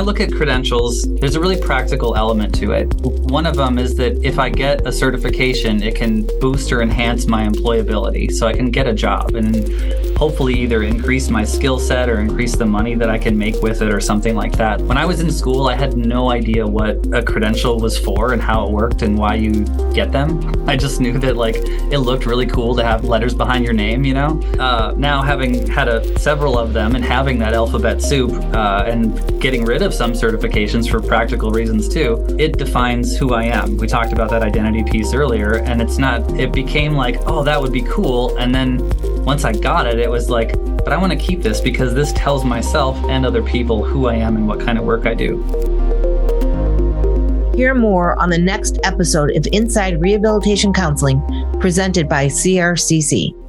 look at credentials, there's a really practical element to it. One of them is that if I get a certification, it can boost or enhance my employability so I can get a job and hopefully either increase my skill set or increase the money that I can make with it or something like that. When I was in school, I had no idea what a credential was for and how it worked and why you get them. I just knew that like it looked really cool to have letters behind your name, you know? Uh, now having had a, several of them and having that alphabet soup uh, and getting rid of some certifications for practical reasons too, it defines who I am. We talked about that identity piece earlier and it's not, it became like, oh, that would be cool. And then once I got it, it was like, but I want to keep this because this tells myself and other people who I am and what kind of work I do. Hear more on the next episode of Inside Rehabilitation Counseling presented by CRCC.